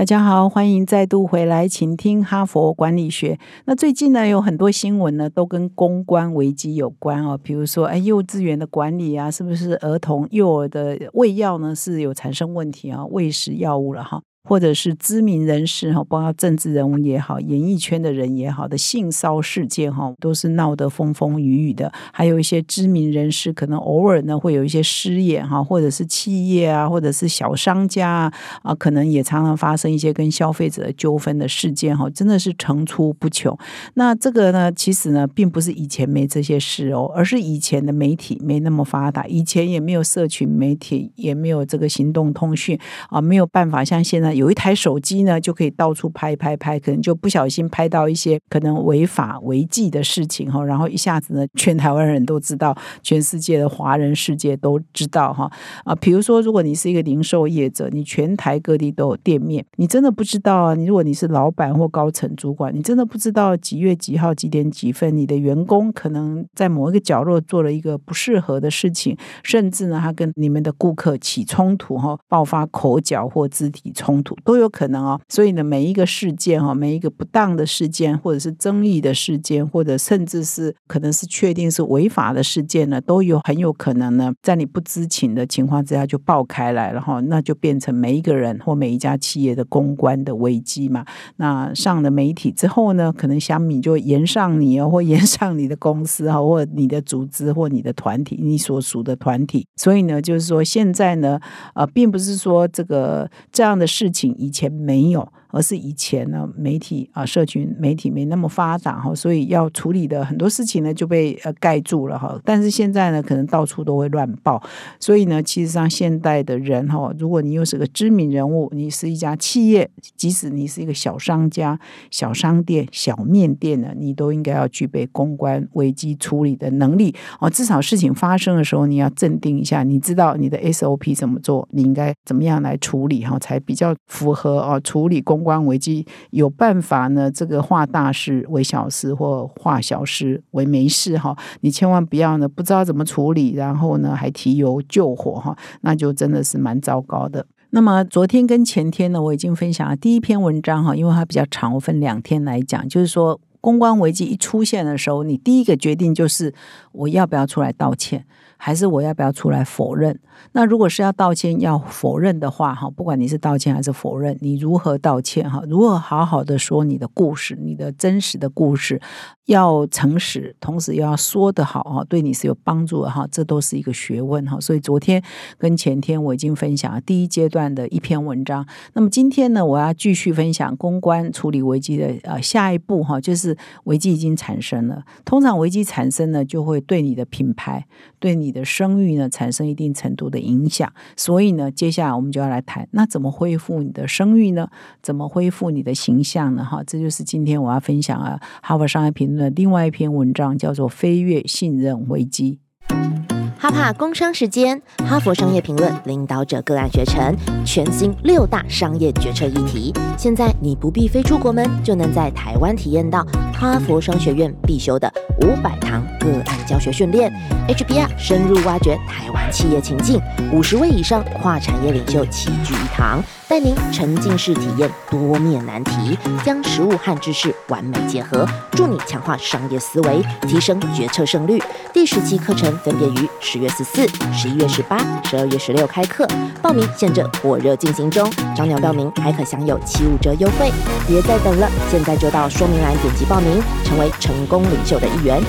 大家好，欢迎再度回来，请听哈佛管理学。那最近呢，有很多新闻呢，都跟公关危机有关哦。比如说，哎，幼稚园的管理啊，是不是儿童幼儿的喂药呢，是有产生问题啊？喂食药物了哈。或者是知名人士哈，包括政治人物也好，演艺圈的人也好的性骚事件哈，都是闹得风风雨雨的。还有一些知名人士可能偶尔呢会有一些失言哈，或者是企业啊，或者是小商家啊，啊，可能也常常发生一些跟消费者纠纷的事件哈，真的是层出不穷。那这个呢，其实呢，并不是以前没这些事哦，而是以前的媒体没那么发达，以前也没有社群媒体，也没有这个行动通讯啊，没有办法像现在。有一台手机呢，就可以到处拍拍拍，可能就不小心拍到一些可能违法违纪的事情哈，然后一下子呢，全台湾人都知道，全世界的华人世界都知道哈啊，比如说，如果你是一个零售业者，你全台各地都有店面，你真的不知道啊，你如果你是老板或高层主管，你真的不知道几月几号几点几分，你的员工可能在某一个角落做了一个不适合的事情，甚至呢，他跟你们的顾客起冲突哈，爆发口角或肢体冲。都有可能哦，所以呢，每一个事件哈，每一个不当的事件，或者是争议的事件，或者甚至是可能是确定是违法的事件呢，都有很有可能呢，在你不知情的情况之下就爆开来了哈，那就变成每一个人或每一家企业的公关的危机嘛。那上了媒体之后呢，可能小米就延上你哦，或延上你的公司哈，或你的组织或你的团体，你所属的团体。所以呢，就是说现在呢，呃，并不是说这个这样的事。情以前没有。而是以前呢，媒体啊，社群媒体没那么发达哈，所以要处理的很多事情呢就被呃盖住了哈。但是现在呢，可能到处都会乱报，所以呢，其实上现代的人哈，如果你又是个知名人物，你是一家企业，即使你是一个小商家、小商店、小面店呢，你都应该要具备公关危机处理的能力哦。至少事情发生的时候，你要镇定一下，你知道你的 SOP 怎么做，你应该怎么样来处理哈，才比较符合哦处理公。公关危机有办法呢？这个化大事为小事，或化小事为没事哈。你千万不要呢，不知道怎么处理，然后呢还提油救火哈，那就真的是蛮糟糕的。那么昨天跟前天呢，我已经分享了第一篇文章哈，因为它比较长，我分两天来讲。就是说，公关危机一出现的时候，你第一个决定就是我要不要出来道歉。还是我要不要出来否认？那如果是要道歉、要否认的话，哈，不管你是道歉还是否认，你如何道歉？哈，如何好好的说你的故事，你的真实的故事，要诚实，同时又要说得好，哈，对你是有帮助的，哈，这都是一个学问，哈。所以昨天跟前天我已经分享了第一阶段的一篇文章。那么今天呢，我要继续分享公关处理危机的呃下一步，哈，就是危机已经产生了。通常危机产生呢，就会对你的品牌，对你。的声誉呢，产生一定程度的影响，所以呢，接下来我们就要来谈，那怎么恢复你的声誉呢？怎么恢复你的形象呢？哈，这就是今天我要分享啊，《哈佛商业评论》另外一篇文章，叫做《飞跃信任危机》。哈帕工商时间，哈佛商业评论领导者个案学程，全新六大商业决策议题。现在你不必飞出国门，就能在台湾体验到哈佛商学院必修的五百堂个案教学训练，HBR 深入挖掘台湾企业情境，五十位以上跨产业领袖齐聚一堂。带您沉浸式体验多面难题，将实物和知识完美结合，助你强化商业思维，提升决策胜率。第十期课程分别于十月十四、十一月十八、十二月十六开课，报名现正火热进行中，早鸟报名还可享有七五折优惠，别再等了，现在就到说明栏点击报名，成为成功领袖的一员。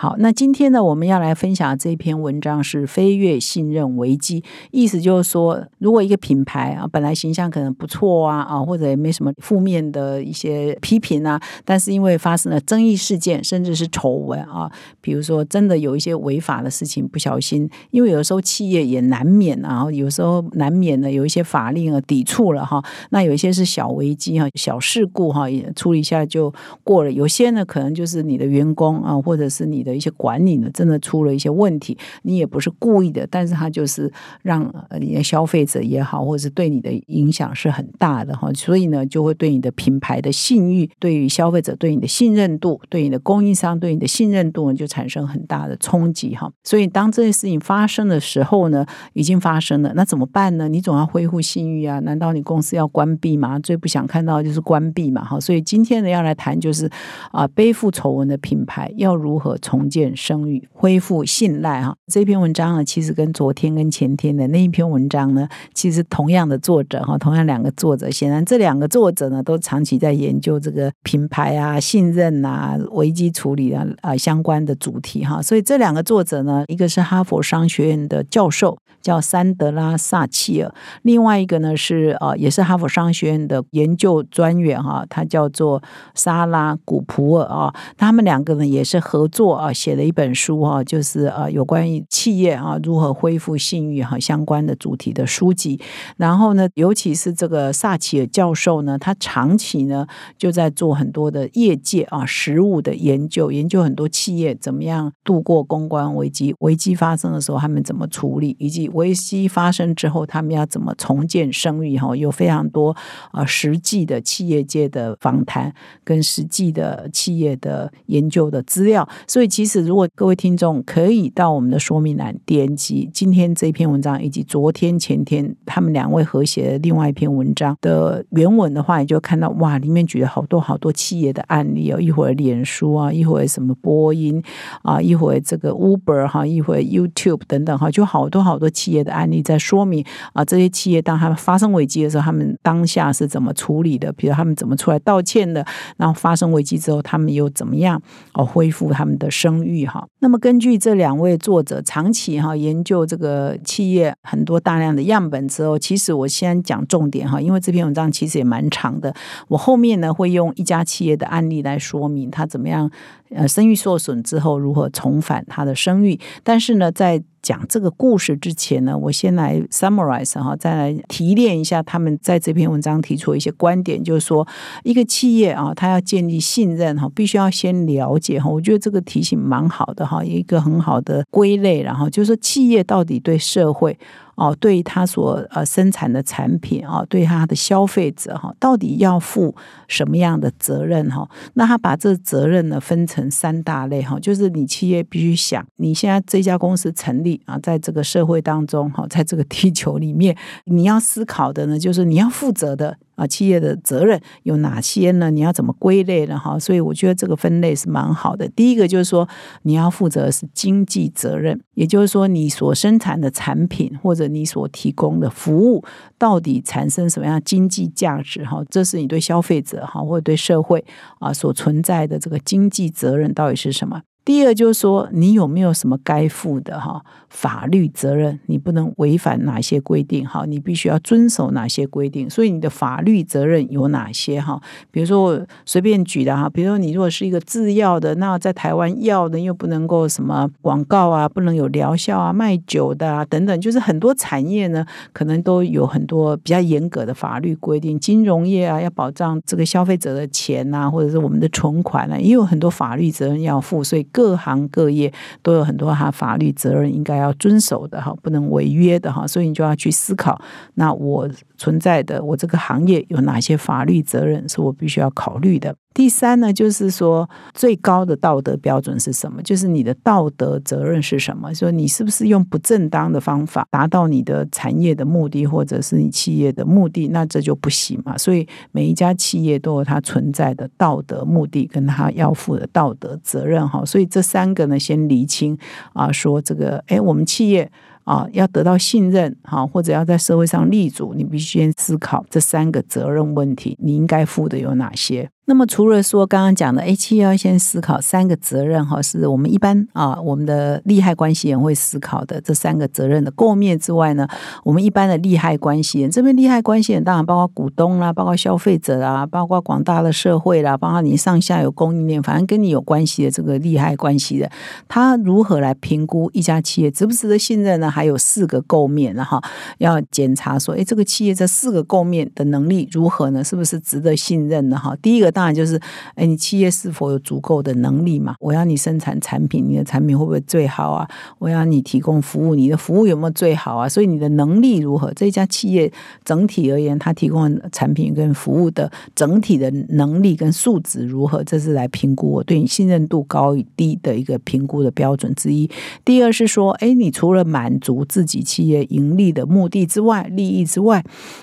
好，那今天呢，我们要来分享这篇文章是飞跃信任危机，意思就是说，如果一个品牌啊，本来形象可能不错啊，啊，或者也没什么负面的一些批评啊，但是因为发生了争议事件，甚至是丑闻啊，比如说真的有一些违法的事情，不小心，因为有时候企业也难免啊，有时候难免的有一些法令啊抵触了哈，那有一些是小危机哈，小事故哈，也处理一下就过了，有些呢可能就是你的员工啊，或者是你的。的一些管理呢，真的出了一些问题，你也不是故意的，但是他就是让你的消费者也好，或者是对你的影响是很大的哈，所以呢，就会对你的品牌的信誉，对于消费者对你的信任度，对你的供应商对你的信任度呢，就产生很大的冲击哈。所以当这些事情发生的时候呢，已经发生了，那怎么办呢？你总要恢复信誉啊？难道你公司要关闭吗？最不想看到就是关闭嘛哈。所以今天呢，要来谈就是啊，背负丑闻的品牌要如何重。重建声誉，恢复信赖哈。这篇文章呢，其实跟昨天跟前天的那一篇文章呢，其实同样的作者哈，同样两个作者，显然这两个作者呢，都长期在研究这个品牌啊、信任啊、危机处理啊啊相关的主题哈。所以这两个作者呢，一个是哈佛商学院的教授。叫山德拉萨契尔，另外一个呢是呃，也是哈佛商学院的研究专员哈，他叫做莎拉古普尔啊。他们两个呢也是合作啊，写了一本书哈，就是呃有关于企业啊如何恢复信誉哈相关的主题的书籍。然后呢，尤其是这个萨奇尔教授呢，他长期呢就在做很多的业界啊实务的研究，研究很多企业怎么样度过公关危机，危机发生的时候他们怎么处理，以及危机发生之后，他们要怎么重建声誉？哈，有非常多啊实际的企业界的访谈跟实际的企业的研究的资料。所以，其其实如果各位听众可以到我们的说明栏点击今天这篇文章，以及昨天、前天他们两位合写的另外一篇文章的原文的话，你就看到哇，里面举了好多好多企业的案例哦。一会儿脸书啊，一会儿什么波音啊，一会儿这个 Uber 哈，一会儿 YouTube 等等哈，就好多好多。企业的案例在说明啊，这些企业当他们发生危机的时候，他们当下是怎么处理的？比如他们怎么出来道歉的？然后发生危机之后，他们又怎么样哦恢复他们的生声誉？哈，那么根据这两位作者长期哈研究这个企业很多大量的样本之后，其实我先讲重点哈，因为这篇文章其实也蛮长的，我后面呢会用一家企业的案例来说明他怎么样呃声誉受损之后如何重返他的声誉，但是呢在讲这个故事之前呢，我先来 summarize 哈，再来提炼一下他们在这篇文章提出一些观点，就是说一个企业啊，它要建立信任哈，必须要先了解哈。我觉得这个提醒蛮好的哈，一个很好的归类，然后就是说企业到底对社会。哦，对他所呃生产的产品啊，对他的消费者哈，到底要负什么样的责任哈？那他把这责任呢分成三大类哈，就是你企业必须想，你现在这家公司成立啊，在这个社会当中哈，在这个地球里面，你要思考的呢，就是你要负责的。啊，企业的责任有哪些呢？你要怎么归类呢？哈，所以我觉得这个分类是蛮好的。第一个就是说，你要负责是经济责任，也就是说，你所生产的产品或者你所提供的服务，到底产生什么样经济价值？哈，这是你对消费者哈或者对社会啊所存在的这个经济责任到底是什么？第二就是说，你有没有什么该负的哈法律责任？你不能违反哪些规定？哈，你必须要遵守哪些规定？所以你的法律责任有哪些？哈，比如说我随便举的哈，比如说你如果是一个制药的，那在台湾药呢又不能够什么广告啊，不能有疗效啊，卖酒的啊等等，就是很多产业呢可能都有很多比较严格的法律规定。金融业啊，要保障这个消费者的钱呐，或者是我们的存款啊，也有很多法律责任要负。所以各行各业都有很多哈法律责任应该要遵守的哈，不能违约的哈，所以你就要去思考，那我存在的我这个行业有哪些法律责任是我必须要考虑的。第三呢，就是说最高的道德标准是什么？就是你的道德责任是什么？说你是不是用不正当的方法达到你的产业的目的，或者是你企业的目的，那这就不行嘛。所以每一家企业都有它存在的道德目的，跟它要负的道德责任哈。所以这三个呢，先厘清啊，说这个，哎，我们企业。啊，要得到信任哈，或者要在社会上立足，你必须先思考这三个责任问题，你应该负的有哪些？那么除了说刚刚讲的，A 七要先思考三个责任哈，是我们一般啊，我们的利害关系人会思考的这三个责任的构面之外呢，我们一般的利害关系人这边利害关系人当然包括股东啦，包括消费者啦，包括广大的社会啦，包括你上下游供应链，反正跟你有关系的这个利害关系人，他如何来评估一家企业值不值得信任呢？还有四个构面哈，要检查说，哎，这个企业这四个构面的能力如何呢？是不是值得信任的哈？第一个。当然就是，哎，你企业是否有足够的能力嘛？我要你生产产品，你的产品会不会最好啊？我要你提供服务，你的服务有没有最好啊？所以你的能力如何？这家企业整体而言，它提供产品跟服务的整体的能力跟素质如何？这是来评估我对你信任度高与低的一个评估的标准之一。第二是说，哎，你除了满足自己企业盈利的目的之外，利益之外，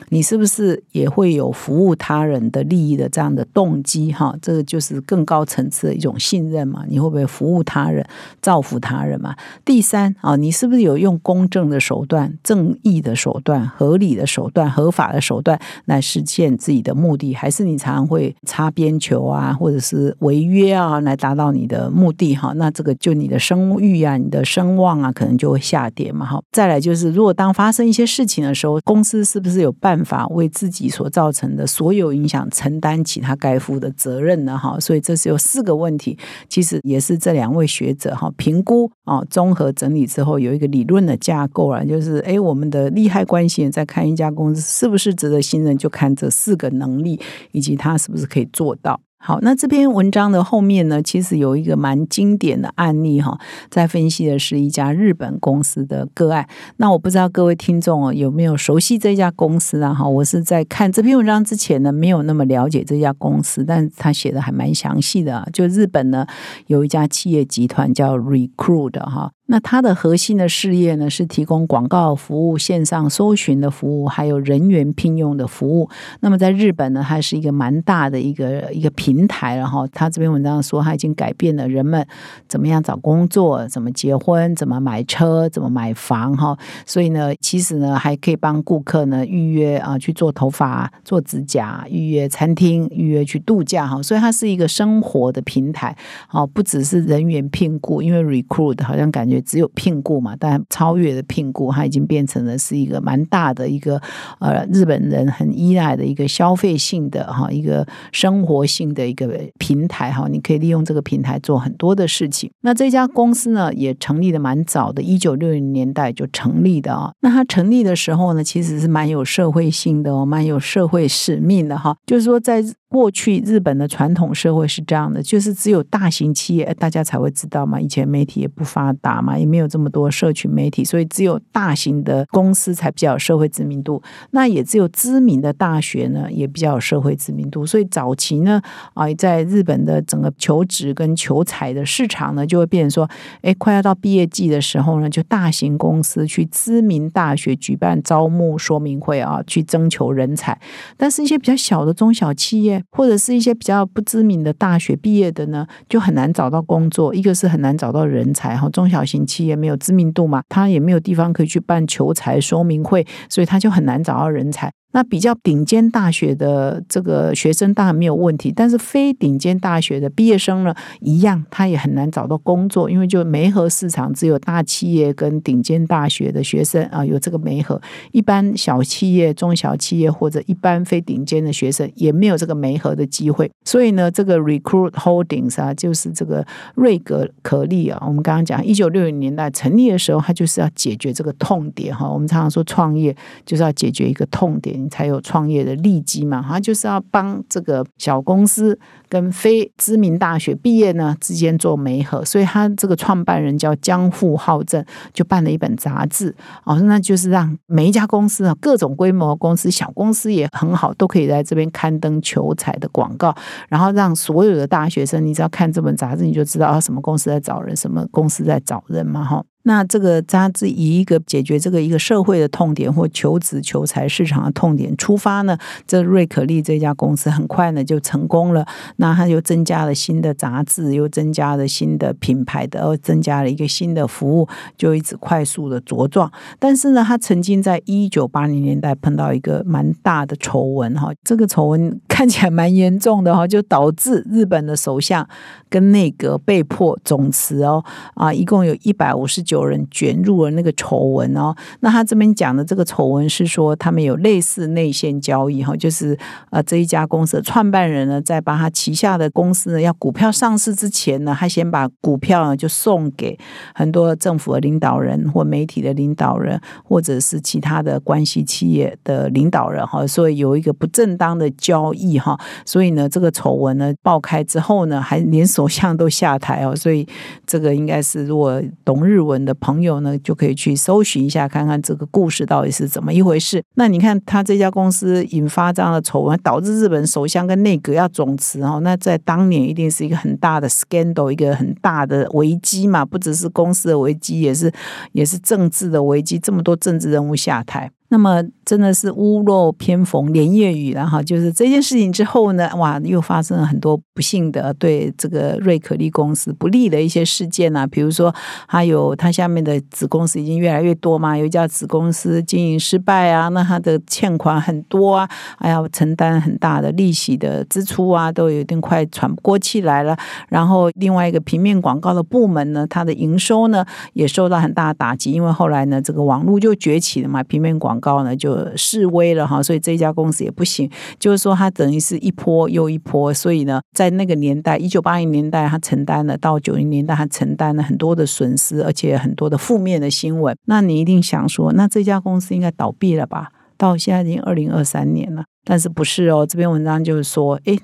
你是不是也会有服务他人的利益的这样的动？机哈，这个就是更高层次的一种信任嘛？你会不会服务他人、造福他人嘛？第三啊，你是不是有用公正的手段、正义的手段、合理的手段、合法的手段来实现自己的目的？还是你常常会擦边球啊，或者是违约啊，来达到你的目的？哈，那这个就你的声誉啊、你的声望啊，可能就会下跌嘛？哈，再来就是，如果当发生一些事情的时候，公司是不是有办法为自己所造成的所有影响承担起他该负负？的责任呢？哈，所以这是有四个问题，其实也是这两位学者哈评估啊，综合整理之后有一个理论的架构啊，就是哎，我们的利害关系人在看一家公司是不是值得信任，就看这四个能力以及他是不是可以做到。好，那这篇文章的后面呢，其实有一个蛮经典的案例哈，在分析的是一家日本公司的个案。那我不知道各位听众哦有没有熟悉这家公司啊？哈，我是在看这篇文章之前呢，没有那么了解这家公司，但他写的还蛮详细的。就日本呢，有一家企业集团叫 Recruit 哈。那它的核心的事业呢，是提供广告服务、线上搜寻的服务，还有人员聘用的服务。那么在日本呢，它是一个蛮大的一个一个平台然后他这篇文章说，他已经改变了人们怎么样找工作、怎么结婚、怎么买车、怎么买房哈。所以呢，其实呢，还可以帮顾客呢预约啊去做头发、做指甲、预约餐厅、预约去度假哈。所以它是一个生活的平台，好，不只是人员聘雇，因为 recruit 好像感觉。只有聘雇嘛，但超越的聘雇，它已经变成了是一个蛮大的一个呃日本人很依赖的一个消费性的哈一个生活性的一个平台哈，你可以利用这个平台做很多的事情。那这家公司呢也成立的蛮早的，一九六零年代就成立的啊。那它成立的时候呢，其实是蛮有社会性的哦，蛮有社会使命的哈，就是说在。过去日本的传统社会是这样的，就是只有大型企业大家才会知道嘛。以前媒体也不发达嘛，也没有这么多社群媒体，所以只有大型的公司才比较有社会知名度。那也只有知名的大学呢，也比较有社会知名度。所以早期呢，啊，在日本的整个求职跟求财的市场呢，就会变成说，哎，快要到毕业季的时候呢，就大型公司去知名大学举办招募说明会啊，去征求人才。但是一些比较小的中小企业。或者是一些比较不知名的大学毕业的呢，就很难找到工作。一个是很难找到人才哈，中小型企业没有知名度嘛，他也没有地方可以去办求才说明会，所以他就很难找到人才。那比较顶尖大学的这个学生当然没有问题，但是非顶尖大学的毕业生呢，一样他也很难找到工作，因为就媒合市场只有大企业跟顶尖大学的学生啊有这个媒合，一般小企业、中小企业或者一般非顶尖的学生也没有这个媒合的机会。所以呢，这个 Recruit Holdings 啊，就是这个瑞格可利啊，我们刚刚讲一九六零年代成立的时候，它就是要解决这个痛点哈。我们常常说创业就是要解决一个痛点。才有创业的利基嘛，他就是要帮这个小公司跟非知名大学毕业呢之间做媒合，所以他这个创办人叫江户浩正，就办了一本杂志，哦，那就是让每一家公司啊，各种规模公司、小公司也很好，都可以在这边刊登求财的广告，然后让所有的大学生，你只要看这本杂志，你就知道啊，什么公司在找人，什么公司在找人嘛，哈。那这个杂志以一个解决这个一个社会的痛点或求职求财市场的痛点出发呢，这瑞可利这家公司很快呢就成功了。那它又增加了新的杂志，又增加了新的品牌的，又增加了一个新的服务，就一直快速的茁壮。但是呢，他曾经在一九八零年代碰到一个蛮大的丑闻哈，这个丑闻看起来蛮严重的哈，就导致日本的首相跟内阁被迫总辞哦啊，一共有一百五十九人卷入了那个丑闻哦。那他这边讲的这个丑闻是说，他们有类似内线交易哈，就是呃这一家公司的创办人呢，在把他旗下的公司呢要股票上市之前呢，他先把股票呢就送给很多政府的领导人或媒体的领导人，或者是其他的关系企业的领导人哈，所以有一个不正当的交易哈，所以呢这个丑闻呢爆开之后呢，还连首相都下台哦，所以这个应该是如果懂日文的朋友呢，就可以去搜寻一下，看看这个故事到底是怎么一回事。那你看他这家公司引发这样的丑闻，导致日本首相跟内阁要总辞哦，那在当年一定是一个很大的 scandal，一个很大的危机嘛，不只是公司的危机，也是也是政治的危机，这么多政治人物下台。那么真的是屋漏偏逢连夜雨，然后就是这件事情之后呢，哇，又发生了很多不幸的对这个瑞可利公司不利的一些事件啊，比如说还有它下面的子公司已经越来越多嘛，有一家子公司经营失败啊，那它的欠款很多啊，还要承担很大的利息的支出啊，都有点快喘不过气来了。然后另外一个平面广告的部门呢，它的营收呢也受到很大的打击，因为后来呢这个网络就崛起了嘛，平面广高呢就示威了哈，所以这家公司也不行，就是说它等于是一波又一波，所以呢，在那个年代，一九八零年代，它承担了到九零年代，它承担了很多的损失，而且很多的负面的新闻。那你一定想说，那这家公司应该倒闭了吧？到现在已经二零二三年了，但是不是哦？这篇文章就是说，诶，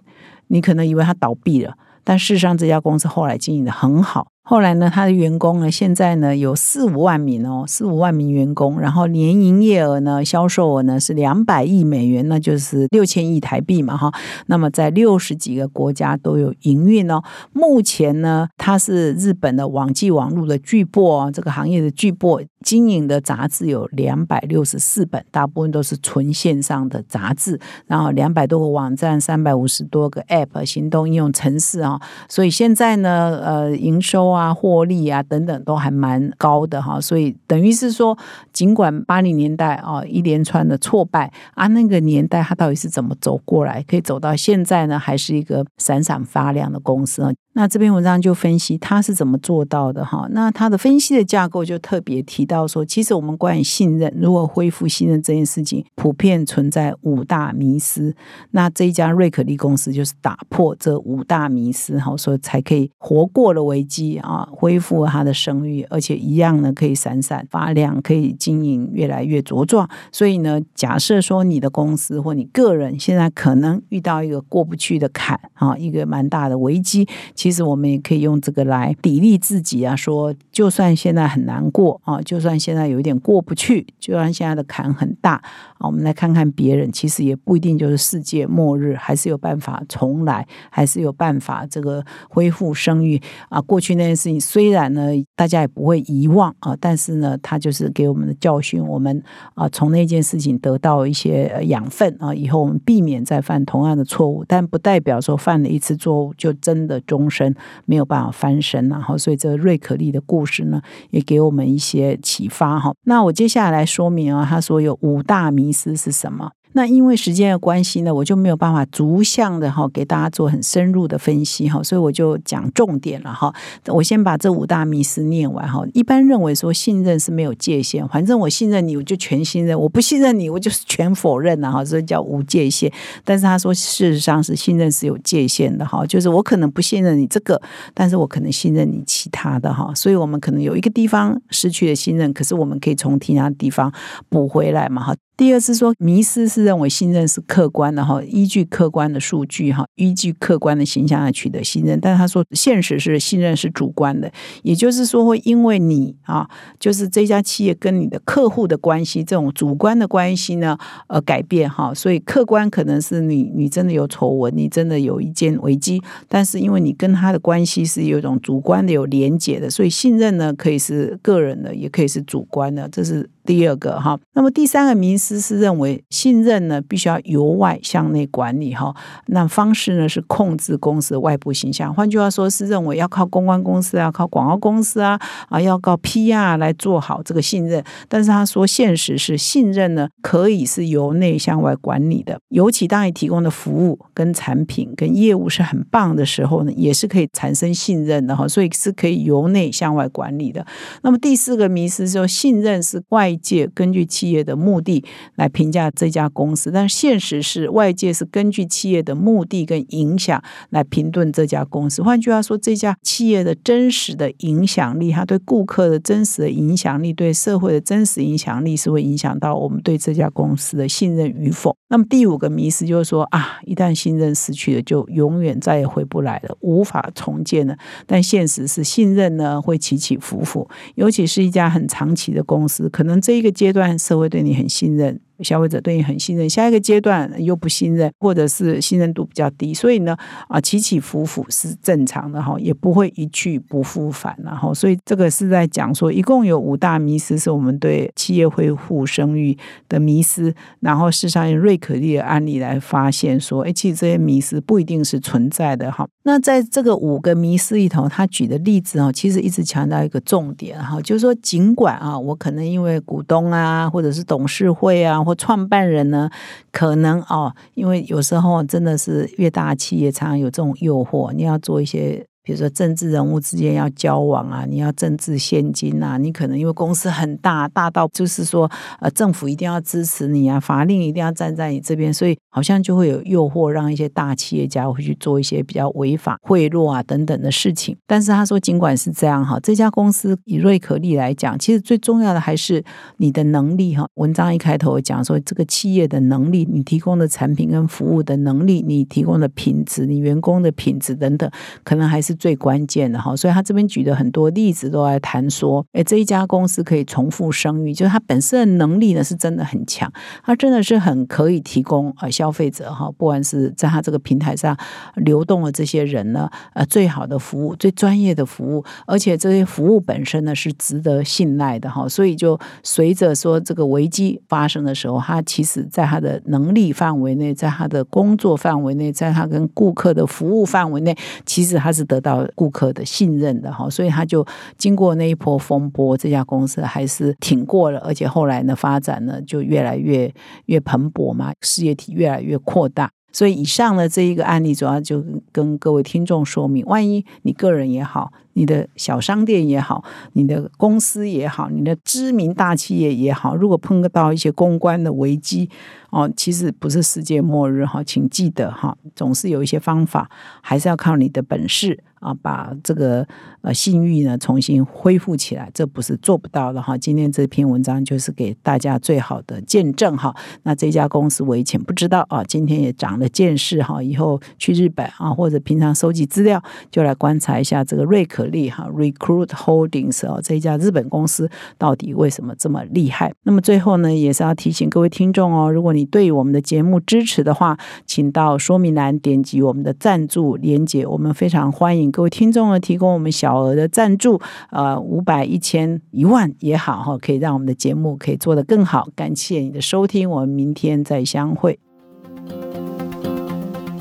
你可能以为它倒闭了，但事实上这家公司后来经营的很好。后来呢，他的员工呢，现在呢有四五万名哦，四五万名员工，然后年营业额呢，销售额呢是两百亿美元，那就是六千亿台币嘛哈。那么在六十几个国家都有营运哦。目前呢，它是日本的网际网络的巨擘哦，这个行业的巨擘，经营的杂志有两百六十四本，大部分都是纯线上的杂志，然后两百多个网站，三百五十多个 App 行动应用程式啊。所以现在呢，呃，营收。啊，获利啊，等等都还蛮高的哈，所以等于是说，尽管八零年代啊一连串的挫败啊，那个年代它到底是怎么走过来，可以走到现在呢，还是一个闪闪发亮的公司啊？那这篇文章就分析他是怎么做到的哈。那他的分析的架构就特别提到说，其实我们关于信任，如果恢复信任这件事情，普遍存在五大迷思。那这一家瑞可利公司就是打破这五大迷思哈，所以才可以活过了危机啊，恢复他的声誉，而且一样呢可以闪闪发亮，可以经营越来越茁壮。所以呢，假设说你的公司或你个人现在可能遇到一个过不去的坎啊，一个蛮大的危机。其实我们也可以用这个来砥砺自己啊，说就算现在很难过啊，就算现在有一点过不去，就算现在的坎很大啊，我们来看看别人，其实也不一定就是世界末日，还是有办法重来，还是有办法这个恢复声誉啊。过去那件事情虽然呢大家也不会遗忘啊，但是呢它就是给我们的教训，我们啊从那件事情得到一些养分啊，以后我们避免再犯同样的错误，但不代表说犯了一次错误就真的终。身没有办法翻身，然后所以这瑞可利的故事呢，也给我们一些启发哈。那我接下来说明啊，他说有五大迷思是什么？那因为时间的关系呢，我就没有办法逐项的哈给大家做很深入的分析哈，所以我就讲重点了哈。我先把这五大迷思念完哈。一般认为说信任是没有界限，反正我信任你，我就全信任；我不信任你，我就是全否认了哈。所以叫无界限。但是他说事实上是信任是有界限的哈，就是我可能不信任你这个，但是我可能信任你其他的哈。所以我们可能有一个地方失去了信任，可是我们可以从其他地方补回来嘛哈。第二是说，迷失是认为信任是客观的哈，依据客观的数据哈，依据客观的形象来取得信任。但是他说，现实是信任是主观的，也就是说，会因为你啊，就是这家企业跟你的客户的关系这种主观的关系呢，而改变哈。所以客观可能是你你真的有丑闻，你真的有一件危机，但是因为你跟他的关系是有一种主观的有连结的，所以信任呢可以是个人的，也可以是主观的，这是。第二个哈，那么第三个迷思是认为信任呢必须要由外向内管理哈，那方式呢是控制公司的外部形象，换句话说是认为要靠公关公司啊，靠广告公司啊啊，要靠 PR 来做好这个信任。但是他说现实是信任呢可以是由内向外管理的，尤其当你提供的服务跟产品跟业务是很棒的时候呢，也是可以产生信任的哈，所以是可以由内向外管理的。那么第四个迷思说信任是外。外界根据企业的目的来评价这家公司，但现实是外界是根据企业的目的跟影响来评论这家公司。换句话说，这家企业的真实的影响力，它对顾客的真实的影响力，对社会的真实影响力，是会影响到我们对这家公司的信任与否。那么第五个迷思就是说啊，一旦信任失去了，就永远再也回不来了，无法重建了。但现实是，信任呢会起起伏伏，尤其是一家很长期的公司，可能。这一个阶段，社会对你很信任。消费者对你很信任，下一个阶段又不信任，或者是信任度比较低，所以呢，啊起起伏伏是正常的哈，也不会一去不复返，然后，所以这个是在讲说，一共有五大迷思是我们对企业恢复声誉的迷思，然后事实上用瑞可利的案例来发现说，哎，其实这些迷思不一定是存在的哈。那在这个五个迷思里头，他举的例子啊，其实一直强调一个重点哈，就是说，尽管啊，我可能因为股东啊，或者是董事会啊。或创办人呢，可能哦，因为有时候真的是越大企业常常有这种诱惑，你要做一些。比如说政治人物之间要交往啊，你要政治现金啊，你可能因为公司很大，大到就是说呃政府一定要支持你啊，法令一定要站在你这边，所以好像就会有诱惑，让一些大企业家会去做一些比较违法贿赂啊等等的事情。但是他说，尽管是这样哈，这家公司以瑞可利来讲，其实最重要的还是你的能力哈。文章一开头讲说，这个企业的能力，你提供的产品跟服务的能力，你提供的品质，你员工的品质等等，可能还是。最关键的哈，所以他这边举的很多例子都来谈说，哎，这一家公司可以重复生育，就是它本身的能力呢是真的很强，它真的是很可以提供呃消费者哈，不管是在它这个平台上流动的这些人呢，呃，最好的服务、最专业的服务，而且这些服务本身呢是值得信赖的哈，所以就随着说这个危机发生的时候，他其实在他的能力范围内，在他的工作范围内，在他跟顾客的服务范围内，其实他是得。到顾客的信任的哈，所以他就经过那一波风波，这家公司还是挺过了，而且后来呢发展呢就越来越越蓬勃嘛，事业体越来越扩大。所以以上的这一个案例，主要就跟各位听众说明，万一你个人也好，你的小商店也好，你的公司也好，你的知名大企业也好，如果碰到一些公关的危机，哦，其实不是世界末日哈，请记得哈，总是有一些方法，还是要靠你的本事。啊，把这个呃信誉呢重新恢复起来，这不是做不到的哈。今天这篇文章就是给大家最好的见证哈。那这家公司我以前不知道啊，今天也长了见识哈。以后去日本啊，或者平常收集资料，就来观察一下这个瑞可利哈 （Recruit Holdings） 哦，这一家日本公司到底为什么这么厉害？那么最后呢，也是要提醒各位听众哦，如果你对我们的节目支持的话，请到说明栏点击我们的赞助连接，我们非常欢迎。各位听众呢，提供我们小额的赞助，呃，五百、一千、一万也好哈，可以让我们的节目可以做得更好。感谢你的收听，我们明天再相会。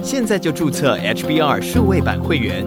现在就注册 HBR 数位版会员，